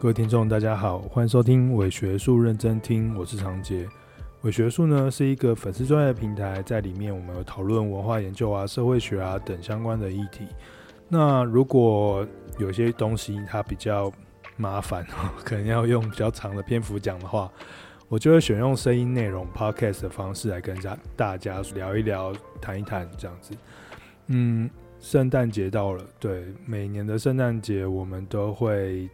各位听众，大家好，欢迎收听伪学术认真听，我是长杰。伪学术呢是一个粉丝专业平台，在里面我们有讨论文化研究啊、社会学啊等相关的议题。那如果有些东西它比较麻烦，可能要用比较长的篇幅讲的话，我就会选用声音内容 podcast 的方式来跟大大家聊一聊、谈一谈这样子。嗯，圣诞节到了，对，每年的圣诞节我们都会。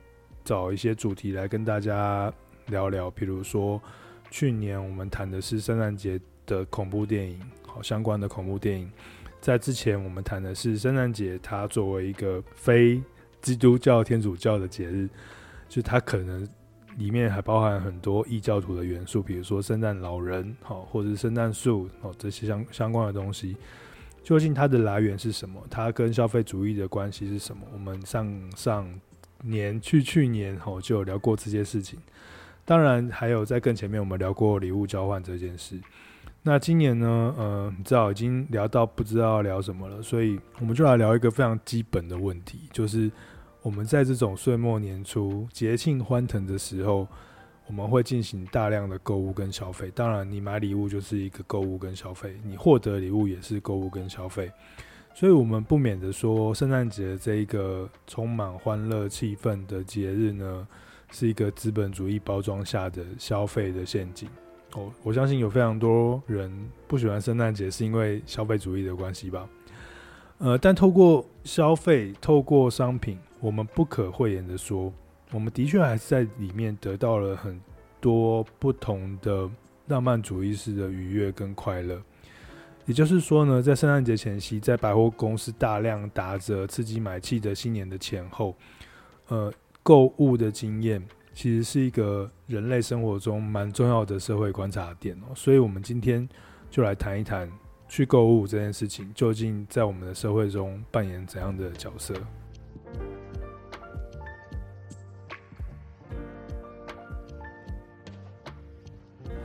找一些主题来跟大家聊聊，比如说去年我们谈的是圣诞节的恐怖电影，好相关的恐怖电影。在之前我们谈的是圣诞节，它作为一个非基督教天主教的节日，就它可能里面还包含很多异教徒的元素，比如说圣诞老人，好或者是圣诞树，哦这些相相关的东西。究竟它的来源是什么？它跟消费主义的关系是什么？我们上上。年去去年吼就有聊过这件事情，当然还有在更前面我们聊过礼物交换这件事。那今年呢，呃，你知道已经聊到不知道聊什么了，所以我们就来聊一个非常基本的问题，就是我们在这种岁末年初节庆欢腾的时候，我们会进行大量的购物跟消费。当然，你买礼物就是一个购物跟消费，你获得礼物也是购物跟消费。所以，我们不免的说，圣诞节这一个充满欢乐气氛的节日呢，是一个资本主义包装下的消费的陷阱。哦，我相信有非常多人不喜欢圣诞节，是因为消费主义的关系吧。呃，但透过消费，透过商品，我们不可讳言的说，我们的确还是在里面得到了很多不同的浪漫主义式的愉悦跟快乐。也就是说呢，在圣诞节前夕，在百货公司大量打折、刺激买气的新年的前后，呃，购物的经验其实是一个人类生活中蛮重要的社会观察点哦。所以，我们今天就来谈一谈去购物这件事情，究竟在我们的社会中扮演怎样的角色。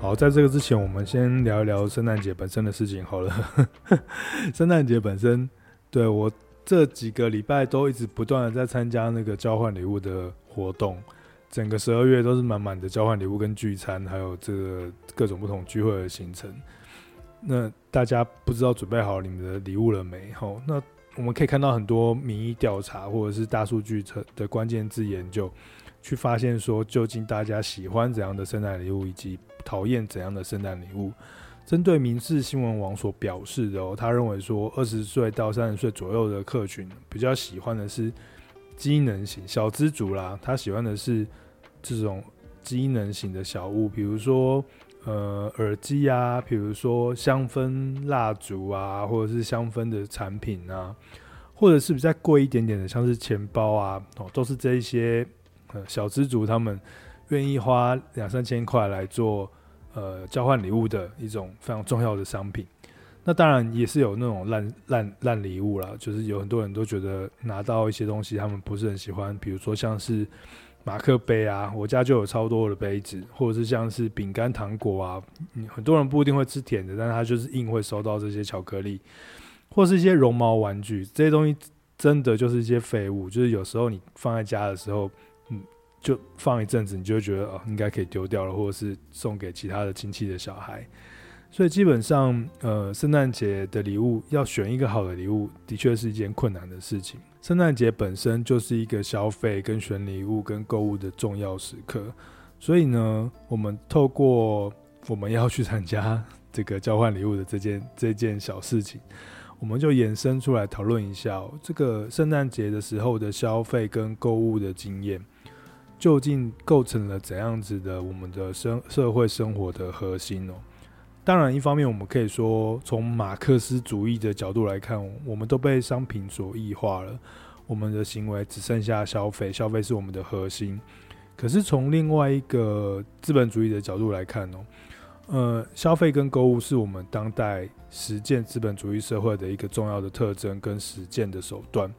好，在这个之前，我们先聊一聊圣诞节本身的事情好了。圣诞节本身，对，我这几个礼拜都一直不断的在参加那个交换礼物的活动，整个十二月都是满满的交换礼物跟聚餐，还有这个各种不同聚会的行程。那大家不知道准备好你们的礼物了没？吼，那我们可以看到很多民意调查或者是大数据的关键字研究，去发现说究竟大家喜欢怎样的圣诞礼物，以及讨厌怎样的圣诞礼物？针对民视新闻网所表示的哦，他认为说，二十岁到三十岁左右的客群比较喜欢的是机能型小资族啦，他喜欢的是这种机能型的小物，比如说呃耳机啊，比如说香氛蜡烛啊，或者是香氛的产品啊，或者是比较贵一点点的，像是钱包啊，哦，都是这一些呃小资族他们。愿意花两三千块来做呃交换礼物的一种非常重要的商品，那当然也是有那种烂烂烂礼物啦，就是有很多人都觉得拿到一些东西他们不是很喜欢，比如说像是马克杯啊，我家就有超多的杯子，或者是像是饼干糖果啊，很多人不一定会吃甜的，但是他就是硬会收到这些巧克力，或是一些绒毛玩具，这些东西真的就是一些废物，就是有时候你放在家的时候，就放一阵子，你就觉得哦，应该可以丢掉了，或者是送给其他的亲戚的小孩。所以基本上，呃，圣诞节的礼物要选一个好的礼物，的确是一件困难的事情。圣诞节本身就是一个消费、跟选礼物、跟购物的重要时刻。所以呢，我们透过我们要去参加这个交换礼物的这件 这件小事情，我们就延伸出来讨论一下哦，这个圣诞节的时候的消费跟购物的经验。究竟构成了怎样子的我们的生社会生活的核心哦？当然，一方面我们可以说，从马克思主义的角度来看，我们都被商品所异化了，我们的行为只剩下消费，消费是我们的核心。可是从另外一个资本主义的角度来看哦，呃，消费跟购物是我们当代实践资本主义社会的一个重要的特征跟实践的手段，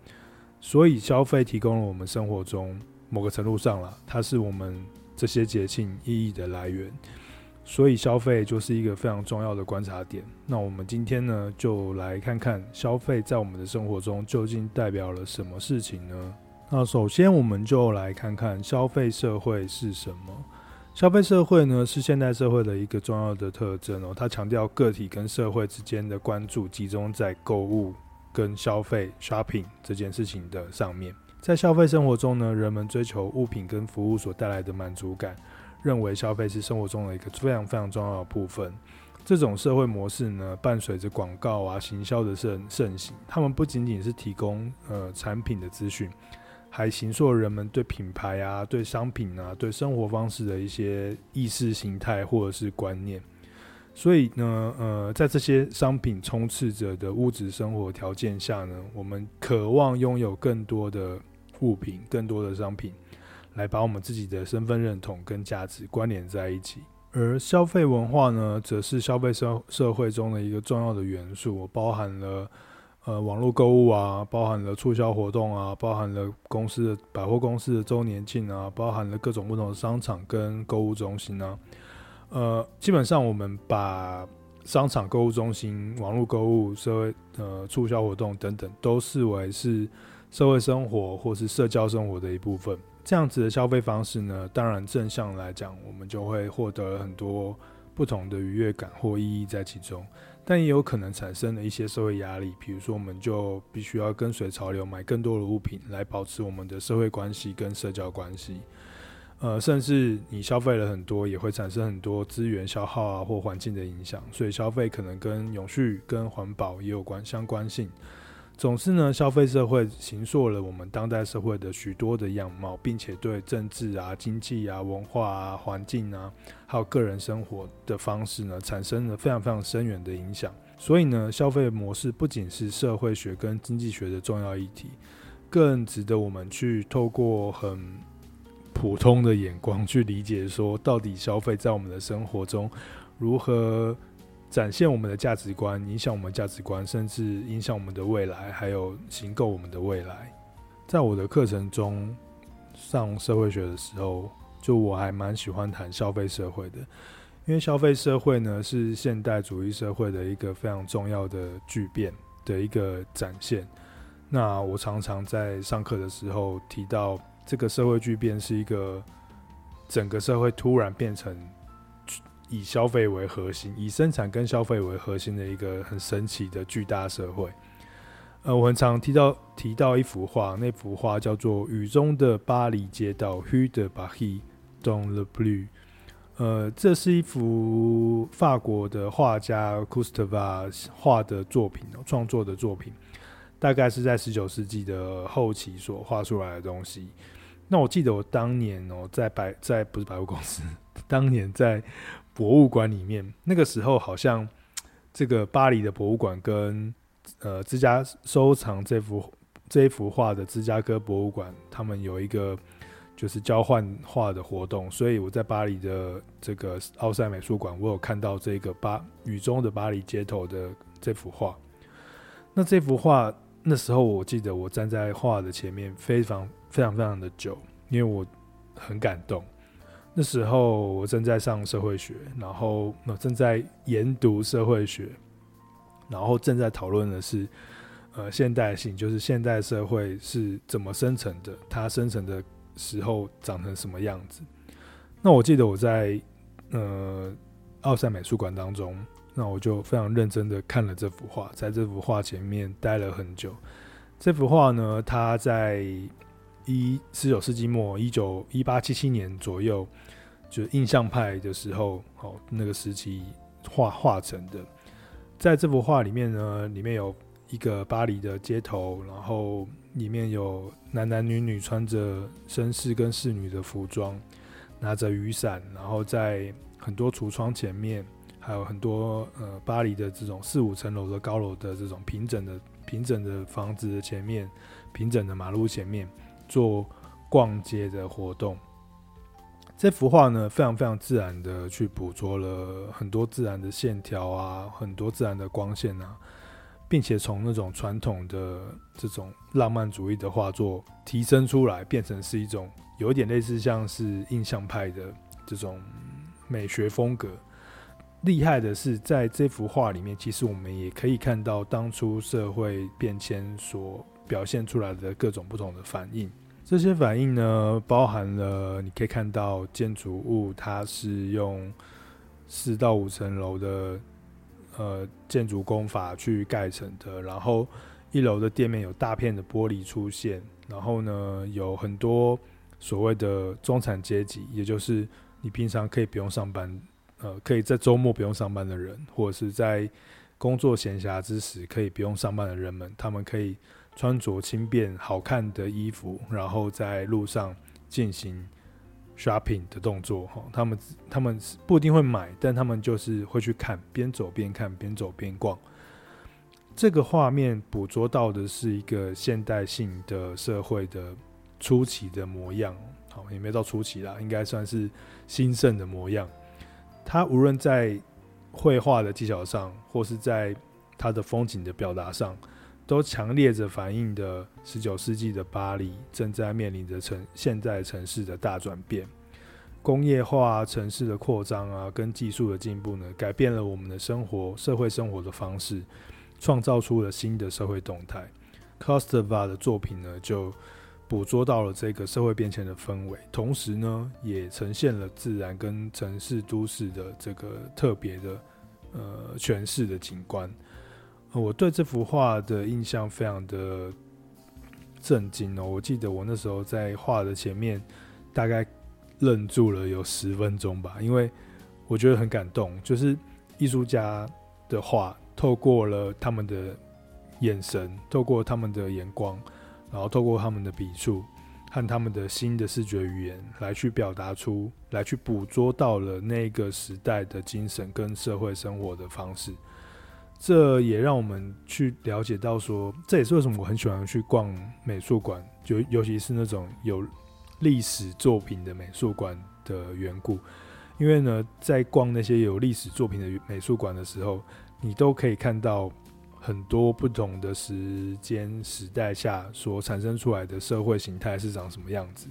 所以消费提供了我们生活中。某个程度上了，它是我们这些节庆意义的来源，所以消费就是一个非常重要的观察点。那我们今天呢，就来看看消费在我们的生活中究竟代表了什么事情呢？那首先，我们就来看看消费社会是什么。消费社会呢，是现代社会的一个重要的特征哦。它强调个体跟社会之间的关注集中在购物跟消费 （shopping） 这件事情的上面。在消费生活中呢，人们追求物品跟服务所带来的满足感，认为消费是生活中的一个非常非常重要的部分。这种社会模式呢，伴随着广告啊、行销的盛盛行，他们不仅仅是提供呃产品的资讯，还形塑人们对品牌啊、对商品啊、对生活方式的一些意识形态或者是观念。所以呢，呃，在这些商品充斥着的物质生活条件下呢，我们渴望拥有更多的物品、更多的商品，来把我们自己的身份认同跟价值关联在一起。而消费文化呢，则是消费社社会中的一个重要的元素，包含了呃网络购物啊，包含了促销活动啊，包含了公司的百货公司的周年庆啊，包含了各种不同的商场跟购物中心啊。呃，基本上我们把商场、购物中心、网络购物、社会呃促销活动等等，都视为是社会生活或是社交生活的一部分。这样子的消费方式呢，当然正向来讲，我们就会获得很多不同的愉悦感或意义在其中，但也有可能产生了一些社会压力，比如说我们就必须要跟随潮流买更多的物品来保持我们的社会关系跟社交关系，呃，甚至你消费了很多，也会产生很多资源消耗啊或环境的影响，所以消费可能跟永续跟环保也有关相关性。总之呢，消费社会形塑了我们当代社会的许多的样貌，并且对政治啊、经济啊、文化啊、环境啊，还有个人生活的方式呢，产生了非常非常深远的影响。所以呢，消费模式不仅是社会学跟经济学的重要议题，更值得我们去透过很普通的眼光去理解，说到底消费在我们的生活中如何。展现我们的价值观，影响我们价值观，甚至影响我们的未来，还有形构我们的未来。在我的课程中上社会学的时候，就我还蛮喜欢谈消费社会的，因为消费社会呢是现代主义社会的一个非常重要的巨变的一个展现。那我常常在上课的时候提到，这个社会巨变是一个整个社会突然变成。以消费为核心，以生产跟消费为核心的一个很神奇的巨大社会。呃，我很常提到提到一幅画，那幅画叫做《雨中的巴黎街道》（Rue de Paris dans la pluie）。呃，这是一幅法国的画家 c u s t a v a 画的作品，创作的作品，大概是在十九世纪的后期所画出来的东西。那我记得我当年哦，在百在不是百货公司，当年在。博物馆里面，那个时候好像这个巴黎的博物馆跟呃芝加收藏这幅这一幅画的芝加哥博物馆，他们有一个就是交换画的活动，所以我在巴黎的这个奥赛美术馆，我有看到这个巴雨中的巴黎街头的这幅画。那这幅画那时候我记得我站在画的前面，非常非常非常的久，因为我很感动。那时候我正在上社会学，然后正在研读社会学，然后正在讨论的是，呃，现代性，就是现代社会是怎么生成的，它生成的时候长成什么样子。那我记得我在呃奥赛美术馆当中，那我就非常认真的看了这幅画，在这幅画前面待了很久。这幅画呢，它在。一十九世纪末，一九一八七七年左右，就是印象派的时候，哦，那个时期画画成的。在这幅画里面呢，里面有一个巴黎的街头，然后里面有男男女女穿着绅士跟侍女的服装，拿着雨伞，然后在很多橱窗前面，还有很多呃巴黎的这种四五层楼的高楼的这种平整的平整的房子的前面，平整的马路前面。做逛街的活动，这幅画呢，非常非常自然的去捕捉了很多自然的线条啊，很多自然的光线啊，并且从那种传统的这种浪漫主义的画作提升出来，变成是一种有一点类似像是印象派的这种美学风格。厉害的是，在这幅画里面，其实我们也可以看到当初社会变迁所表现出来的各种不同的反应。这些反应呢，包含了你可以看到建筑物，它是用四到五层楼的呃建筑工法去盖成的，然后一楼的店面有大片的玻璃出现，然后呢，有很多所谓的中产阶级，也就是你平常可以不用上班，呃，可以在周末不用上班的人，或者是在工作闲暇之时可以不用上班的人们，他们可以。穿着轻便好看的衣服，然后在路上进行 shopping 的动作。哈，他们他们不一定会买，但他们就是会去看，边走边看，边走边逛。这个画面捕捉到的是一个现代性的社会的初期的模样。好，也没到初期啦，应该算是兴盛的模样。他无论在绘画的技巧上，或是在他的风景的表达上。都强烈着反映的十九世纪的巴黎正在面临着城现在城市的大转变，工业化、城市的扩张啊，跟技术的进步呢，改变了我们的生活、社会生活的方式，创造出了新的社会动态。Costa 的作品呢，就捕捉到了这个社会变迁的氛围，同时呢，也呈现了自然跟城市都市的这个特别的呃诠释的景观。我对这幅画的印象非常的震惊哦！我记得我那时候在画的前面，大概愣住了有十分钟吧，因为我觉得很感动。就是艺术家的画，透过了他们的眼神，透过他们的眼光，然后透过他们的笔触和他们的新的视觉语言，来去表达出来，去捕捉到了那个时代的精神跟社会生活的方式。这也让我们去了解到说，这也是为什么我很喜欢去逛美术馆，就尤其是那种有历史作品的美术馆的缘故。因为呢，在逛那些有历史作品的美术馆的时候，你都可以看到很多不同的时间时代下所产生出来的社会形态是长什么样子。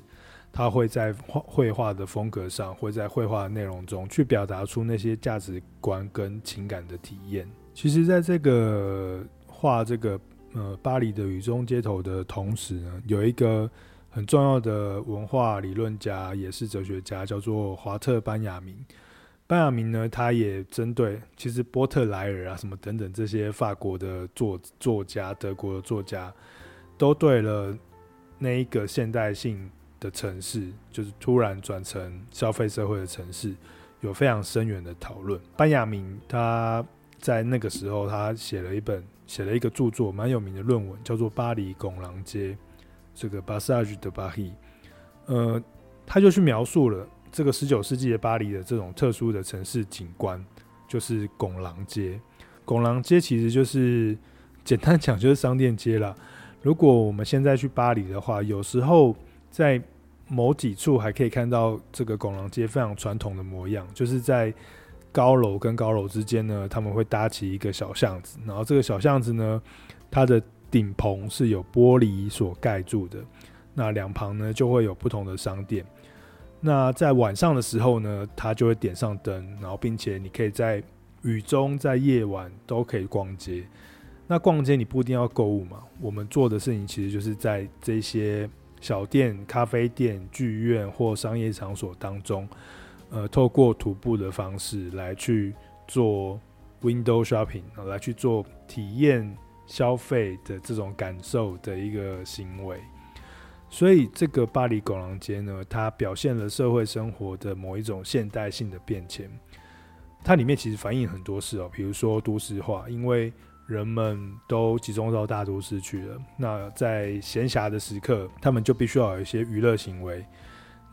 它会在画绘画的风格上，会在绘画的内容中去表达出那些价值观跟情感的体验。其实，在这个画这个呃巴黎的雨中街头的同时呢，有一个很重要的文化理论家，也是哲学家，叫做华特班亚明。班亚明呢，他也针对其实波特莱尔啊什么等等这些法国的作作家、德国的作家，都对了那一个现代性的城市，就是突然转成消费社会的城市，有非常深远的讨论。班亚明他。在那个时候，他写了一本，写了一个著作，蛮有名的论文，叫做《巴黎拱廊街》，这个 Passage de Paris。呃，他就去描述了这个十九世纪的巴黎的这种特殊的城市景观，就是拱廊街。拱廊街其实就是简单讲就是商店街啦。如果我们现在去巴黎的话，有时候在某几处还可以看到这个拱廊街非常传统的模样，就是在。高楼跟高楼之间呢，他们会搭起一个小巷子，然后这个小巷子呢，它的顶棚是有玻璃所盖住的，那两旁呢就会有不同的商店。那在晚上的时候呢，它就会点上灯，然后并且你可以在雨中、在夜晚都可以逛街。那逛街你不一定要购物嘛，我们做的事情其实就是在这些小店、咖啡店、剧院或商业场所当中。呃，透过徒步的方式来去做 window shopping，来去做体验消费的这种感受的一个行为。所以，这个巴黎拱廊街呢，它表现了社会生活的某一种现代性的变迁。它里面其实反映很多事哦，比如说都市化，因为人们都集中到大都市去了，那在闲暇的时刻，他们就必须要有一些娱乐行为。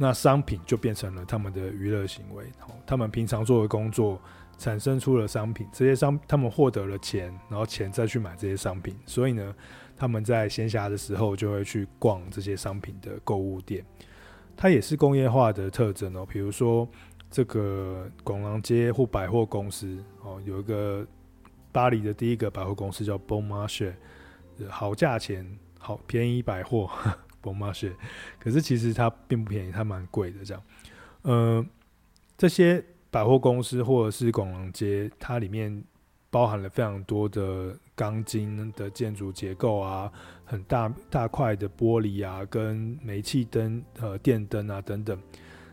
那商品就变成了他们的娱乐行为，他们平常做的工作产生出了商品，这些商他们获得了钱，然后钱再去买这些商品，所以呢，他们在闲暇的时候就会去逛这些商品的购物店。它也是工业化的特征哦，比如说这个拱廊街或百货公司哦，有一个巴黎的第一个百货公司叫 Bon Marché，好价钱，好便宜百货。可是其实它并不便宜，它蛮贵的。这样，呃，这些百货公司或者是拱廊街，它里面包含了非常多的钢筋的建筑结构啊，很大大块的玻璃啊，跟煤气灯、呃电灯啊等等，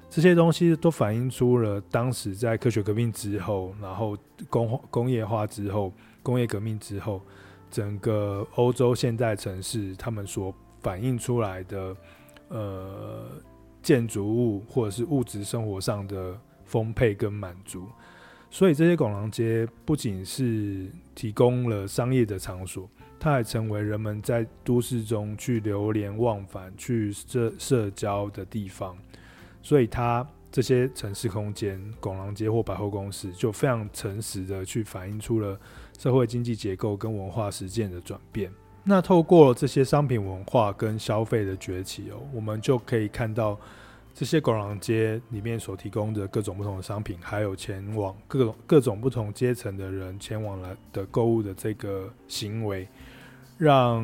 这些东西都反映出了当时在科学革命之后，然后工工业化之后，工业革命之后，整个欧洲现代城市他们所反映出来的呃建筑物或者是物质生活上的丰沛跟满足。所以这些拱廊街不仅是提供了商业的场所，它还成为人们在都市中去流连忘返、去社社交的地方。所以它这些城市空间、拱廊街或百货公司，就非常诚实的去反映出了社会经济结构跟文化实践的转变。那透过这些商品文化跟消费的崛起哦，我们就可以看到。这些广廊街里面所提供的各种不同的商品，还有前往各种各种不同阶层的人前往来的购物的这个行为，让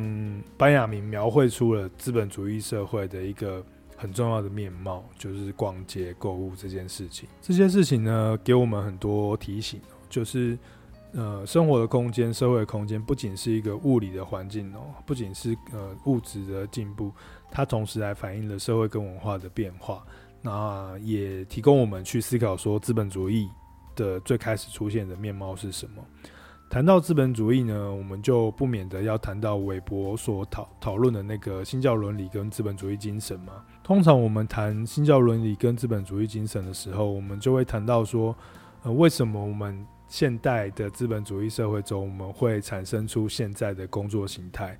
班雅明描绘出了资本主义社会的一个很重要的面貌，就是逛街购物这件事情。这件事情呢，给我们很多提醒，就是呃，生活的空间、社会的空间，不仅是一个物理的环境哦，不仅是呃物质的进步。它同时还反映了社会跟文化的变化，那也提供我们去思考说资本主义的最开始出现的面貌是什么。谈到资本主义呢，我们就不免得要谈到韦伯所讨讨论的那个新教伦理跟资本主义精神嘛。通常我们谈新教伦理跟资本主义精神的时候，我们就会谈到说，呃，为什么我们现代的资本主义社会中，我们会产生出现在的工作形态？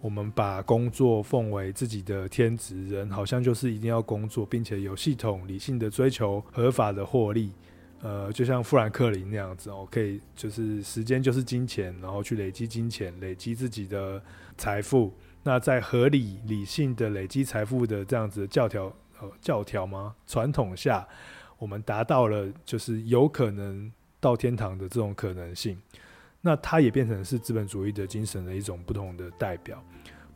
我们把工作奉为自己的天职，人好像就是一定要工作，并且有系统、理性的追求合法的获利。呃，就像富兰克林那样子哦，可以就是时间就是金钱，然后去累积金钱，累积自己的财富。那在合理、理性的累积财富的这样子的教条呃教条吗？传统下，我们达到了就是有可能到天堂的这种可能性。那它也变成是资本主义的精神的一种不同的代表。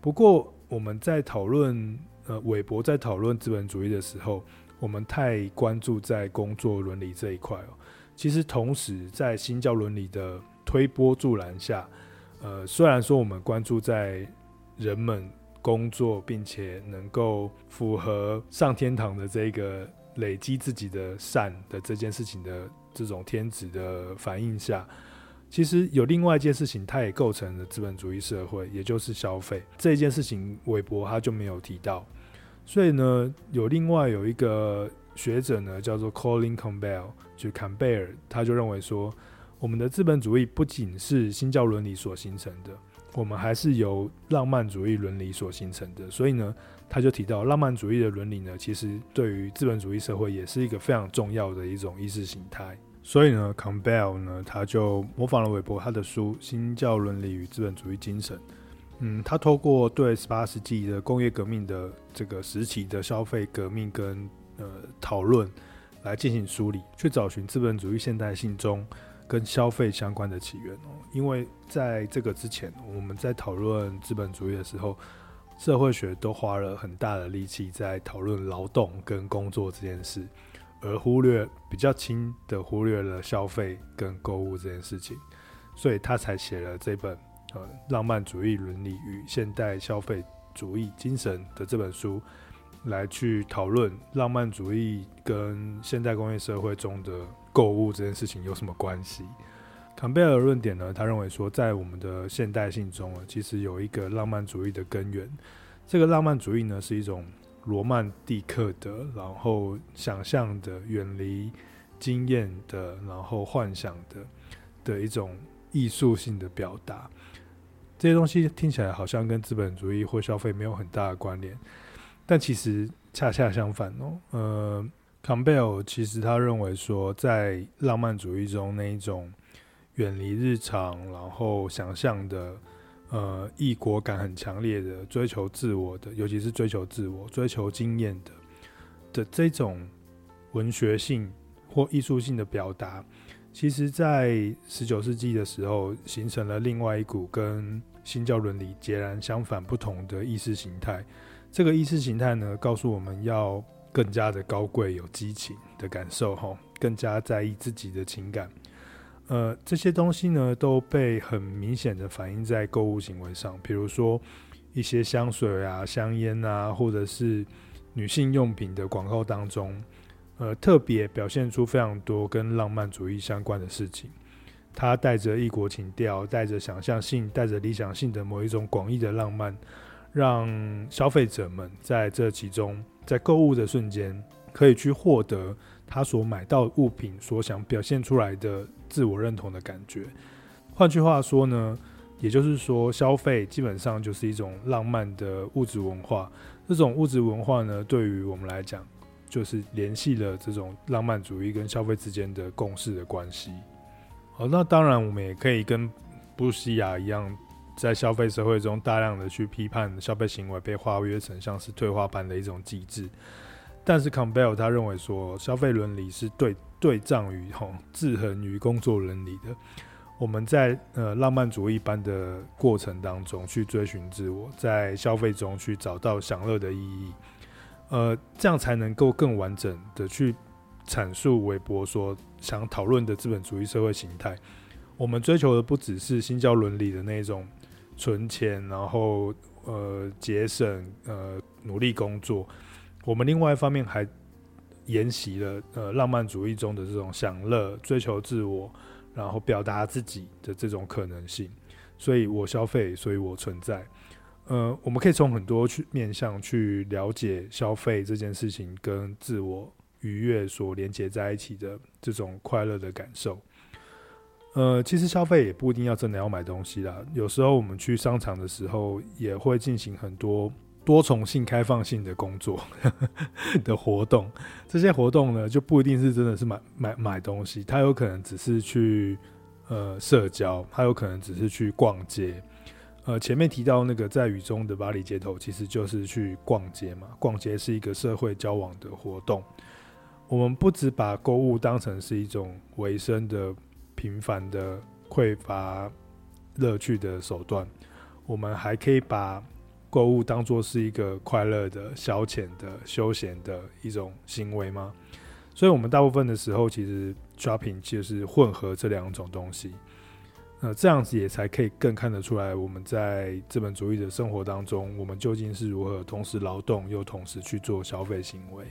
不过，我们在讨论呃，韦伯在讨论资本主义的时候，我们太关注在工作伦理这一块哦。其实，同时在新教伦理的推波助澜下，呃，虽然说我们关注在人们工作并且能够符合上天堂的这个累积自己的善的这件事情的这种天子的反应下。其实有另外一件事情，它也构成了资本主义社会，也就是消费这件事情，韦伯他就没有提到。所以呢，有另外有一个学者呢，叫做 Colin Campbell，就坎贝尔，他就认为说，我们的资本主义不仅是新教伦理所形成的，我们还是由浪漫主义伦理所形成的。所以呢，他就提到浪漫主义的伦理呢，其实对于资本主义社会也是一个非常重要的一种意识形态。所以呢，Campbell 呢，他就模仿了韦伯他的书《新教伦理与资本主义精神》。嗯，他透过对十八世纪的工业革命的这个时期的消费革命跟呃讨论来进行梳理，去找寻资本主义现代性中跟消费相关的起源哦。因为在这个之前，我们在讨论资本主义的时候，社会学都花了很大的力气在讨论劳动跟工作这件事。而忽略比较轻的忽略了消费跟购物这件事情，所以他才写了这本呃浪漫主义伦理与现代消费主义精神的这本书，来去讨论浪漫主义跟现代工业社会中的购物这件事情有什么关系。坎贝尔论点呢，他认为说，在我们的现代性中啊，其实有一个浪漫主义的根源，这个浪漫主义呢是一种。罗曼蒂克的，然后想象的，远离经验的，然后幻想的的一种艺术性的表达。这些东西听起来好像跟资本主义或消费没有很大的关联，但其实恰恰相反哦。呃，坎贝尔其实他认为说，在浪漫主义中那一种远离日常，然后想象的。呃，异国感很强烈的追求自我的，尤其是追求自我、追求经验的的这种文学性或艺术性的表达，其实在十九世纪的时候，形成了另外一股跟新教伦理截然相反不同的意识形态。这个意识形态呢，告诉我们要更加的高贵、有激情的感受，哈，更加在意自己的情感。呃，这些东西呢都被很明显的反映在购物行为上，比如说一些香水啊、香烟啊，或者是女性用品的广告当中，呃，特别表现出非常多跟浪漫主义相关的事情。它带着异国情调，带着想象性，带着理想性的某一种广义的浪漫，让消费者们在这其中，在购物的瞬间，可以去获得他所买到物品所想表现出来的。自我认同的感觉，换句话说呢，也就是说，消费基本上就是一种浪漫的物质文化。这种物质文化呢，对于我们来讲，就是联系了这种浪漫主义跟消费之间的共识的关系。好，那当然，我们也可以跟布西亚一样，在消费社会中大量的去批判消费行为被划约成像是退化般的一种机制。但是，Campbell 他认为说，消费伦理是对。对仗于吼，制衡于工作伦理的，我们在呃浪漫主义般的过程当中去追寻自我，在消费中去找到享乐的意义，呃，这样才能够更完整的去阐述韦伯所想讨论的资本主义社会形态。我们追求的不只是新教伦理的那种存钱，然后呃节省，呃努力工作，我们另外一方面还。沿袭了呃浪漫主义中的这种享乐、追求自我，然后表达自己的这种可能性。所以我消费，所以我存在。呃，我们可以从很多去面向去了解消费这件事情跟自我愉悦所连接在一起的这种快乐的感受。呃，其实消费也不一定要真的要买东西啦，有时候我们去商场的时候也会进行很多。多重性开放性的工作 的活动，这些活动呢，就不一定是真的是买买买东西，它有可能只是去呃社交，它有可能只是去逛街。呃，前面提到那个在雨中的巴黎街头，其实就是去逛街嘛。逛街是一个社会交往的活动。我们不只把购物当成是一种维生的平凡的匮乏乐趣的手段，我们还可以把。购物当做是一个快乐的、消遣的、休闲的一种行为吗？所以，我们大部分的时候，其实 shopping 就是混合这两种东西。呃，这样子也才可以更看得出来，我们在资本主义的生活当中，我们究竟是如何同时劳动又同时去做消费行为。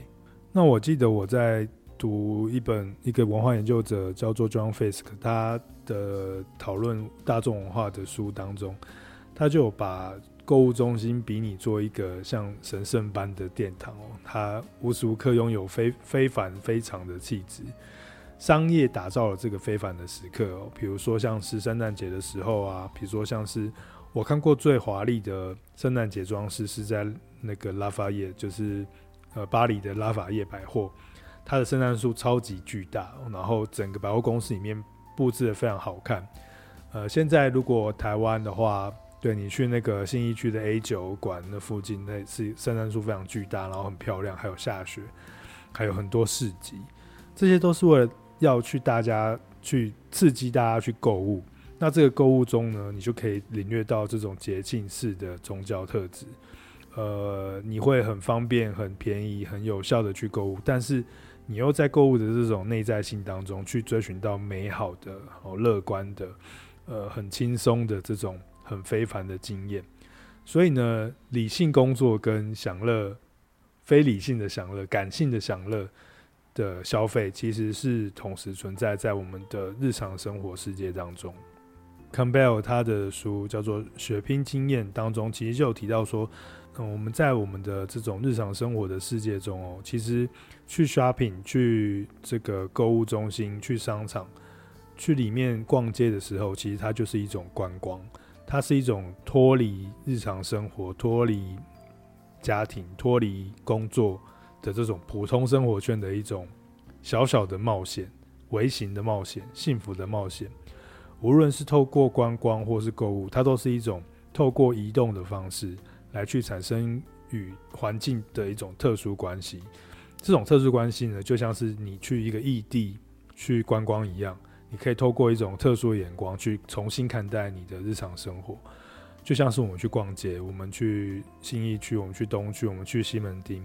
那我记得我在读一本一个文化研究者叫做 John Fisk，他的讨论大众文化的书当中，他就把。购物中心比拟做一个像神圣般的殿堂哦，它无时无刻拥有非非凡非常的气质。商业打造了这个非凡的时刻哦，比如说像是圣诞节的时候啊，比如说像是我看过最华丽的圣诞节装饰是在那个拉法叶，就是呃巴黎的拉法叶百货，它的圣诞树超级巨大，然后整个百货公司里面布置得非常好看。呃，现在如果台湾的话。对，你去那个信义区的 A 酒馆那附近，那是圣诞树非常巨大，然后很漂亮，还有下雪，还有很多市集，这些都是为了要去大家去刺激大家去购物。那这个购物中呢，你就可以领略到这种节庆式的宗教特质。呃，你会很方便、很便宜、很有效的去购物，但是你又在购物的这种内在性当中去追寻到美好的、哦乐观的、呃很轻松的这种。很非凡的经验，所以呢，理性工作跟享乐、非理性的享乐、感性的享乐的消费，其实是同时存在在我们的日常生活世界当中。Campbell 他的书叫做《血拼经验》当中，其实就有提到说，嗯，我们在我们的这种日常生活的世界中哦，其实去 shopping、去这个购物中心、去商场、去里面逛街的时候，其实它就是一种观光。它是一种脱离日常生活、脱离家庭、脱离工作的这种普通生活圈的一种小小的冒险、微型的冒险、幸福的冒险。无论是透过观光或是购物，它都是一种透过移动的方式来去产生与环境的一种特殊关系。这种特殊关系呢，就像是你去一个异地去观光一样。你可以透过一种特殊的眼光去重新看待你的日常生活，就像是我们去逛街，我们去信义区，我们去东区，我们去西门町，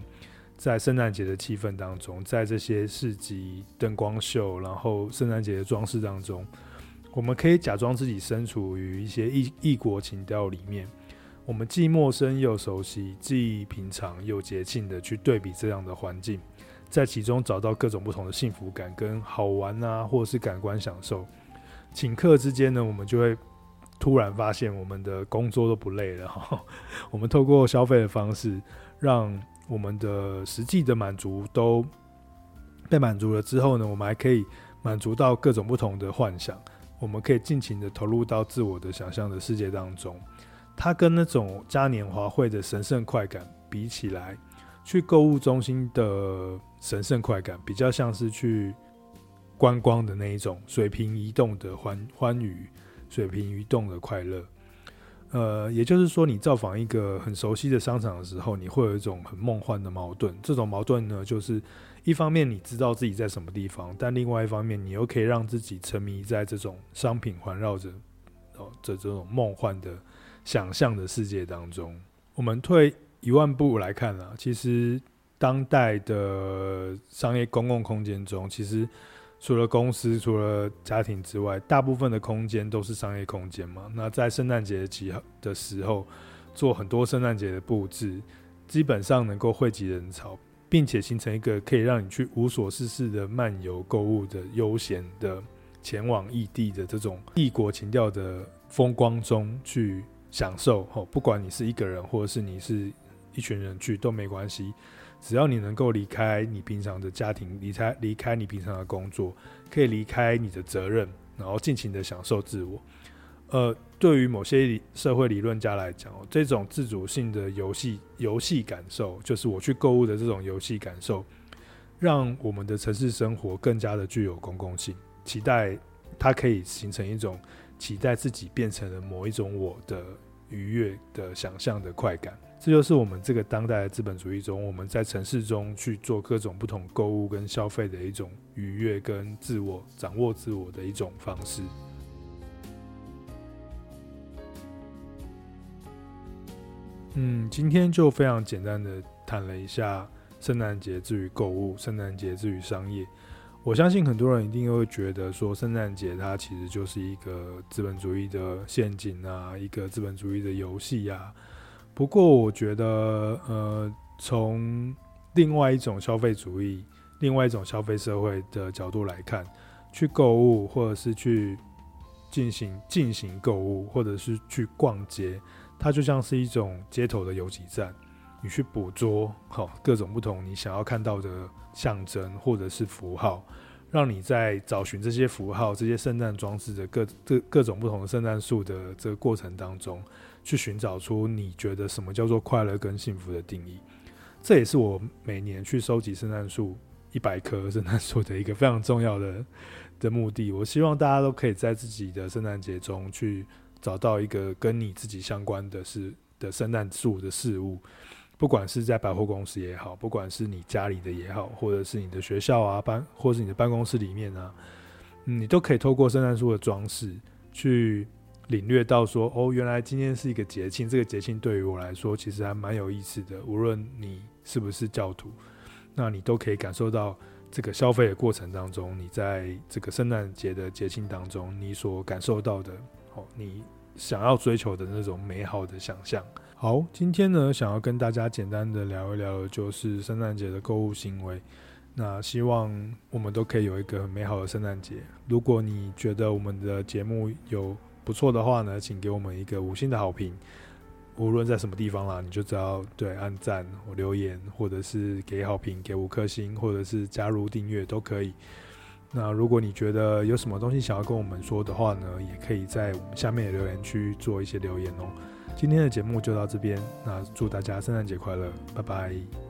在圣诞节的气氛当中，在这些市集灯光秀，然后圣诞节的装饰当中，我们可以假装自己身处于一些异异国情调里面，我们既陌生又熟悉，既平常又节庆的去对比这样的环境，在其中找到各种不同的幸福感跟好玩啊，或者是感官享受。顷刻之间呢，我们就会突然发现，我们的工作都不累了哈。我们透过消费的方式，让我们的实际的满足都被满足了之后呢，我们还可以满足到各种不同的幻想。我们可以尽情的投入到自我的想象的世界当中。它跟那种嘉年华会的神圣快感比起来，去购物中心的神圣快感比较像是去。观光的那一种水平移动的欢欢愉，水平移动的快乐，呃，也就是说，你造访一个很熟悉的商场的时候，你会有一种很梦幻的矛盾。这种矛盾呢，就是一方面你知道自己在什么地方，但另外一方面，你又可以让自己沉迷在这种商品环绕着哦这这种梦幻的想象的世界当中。我们退一万步来看啊，其实当代的商业公共空间中，其实。除了公司、除了家庭之外，大部分的空间都是商业空间嘛。那在圣诞节集的时候，做很多圣诞节的布置，基本上能够汇集人潮，并且形成一个可以让你去无所事事的漫游购物的悠闲的前往异地的这种异国情调的风光中去享受。吼，不管你是一个人，或者是你是一群人去都没关系。只要你能够离开你平常的家庭，离开离开你平常的工作，可以离开你的责任，然后尽情的享受自我。呃，对于某些社会理论家来讲，这种自主性的游戏游戏感受，就是我去购物的这种游戏感受，让我们的城市生活更加的具有公共性。期待它可以形成一种期待自己变成了某一种我的愉悦的想象的快感。这就是我们这个当代的资本主义中，我们在城市中去做各种不同购物跟消费的一种愉悦跟自我掌握自我的一种方式。嗯，今天就非常简单的谈了一下圣诞节至于购物，圣诞节至于商业。我相信很多人一定会觉得说，圣诞节它其实就是一个资本主义的陷阱啊，一个资本主义的游戏啊。不过，我觉得，呃，从另外一种消费主义、另外一种消费社会的角度来看，去购物，或者是去进行进行购物，或者是去逛街，它就像是一种街头的游击战。你去捕捉好各种不同你想要看到的象征或者是符号，让你在找寻这些符号、这些圣诞装置的各各各种不同的圣诞树的这个过程当中。去寻找出你觉得什么叫做快乐跟幸福的定义，这也是我每年去收集圣诞树一百棵圣诞树的一个非常重要的的目的。我希望大家都可以在自己的圣诞节中去找到一个跟你自己相关的事的圣诞树的事物，不管是在百货公司也好，不管是你家里的也好，或者是你的学校啊办，或是你的办公室里面啊，你都可以透过圣诞树的装饰去。领略到说哦，原来今天是一个节庆，这个节庆对于我来说其实还蛮有意思的。无论你是不是教徒，那你都可以感受到这个消费的过程当中，你在这个圣诞节的节庆当中，你所感受到的哦，你想要追求的那种美好的想象。好，今天呢，想要跟大家简单的聊一聊，就是圣诞节的购物行为。那希望我们都可以有一个很美好的圣诞节。如果你觉得我们的节目有不错的话呢，请给我们一个五星的好评。无论在什么地方啦，你就只要对按赞或留言，或者是给好评，给五颗星，或者是加入订阅都可以。那如果你觉得有什么东西想要跟我们说的话呢，也可以在我们下面的留言区做一些留言哦。今天的节目就到这边，那祝大家圣诞节快乐，拜拜。